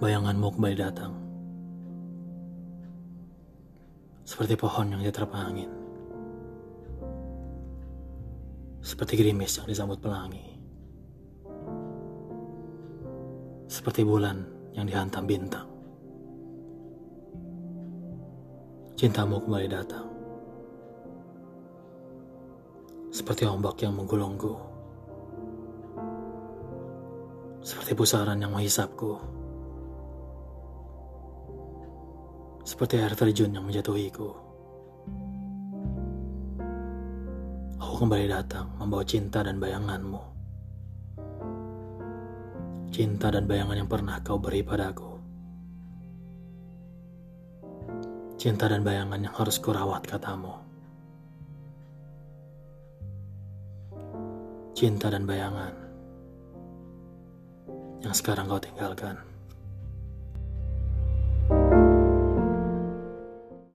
bayanganmu kembali datang. Seperti pohon yang diterpa angin. Seperti gerimis yang disambut pelangi. Seperti bulan yang dihantam bintang. Cintamu kembali datang. Seperti ombak yang menggulungku. Seperti pusaran yang menghisapku. Seperti air terjun yang menjatuhiku. Aku kembali datang membawa cinta dan bayanganmu. Cinta dan bayangan yang pernah kau beri padaku. Cinta dan bayangan yang harus kurawat katamu. Cinta dan bayangan yang sekarang kau tinggalkan.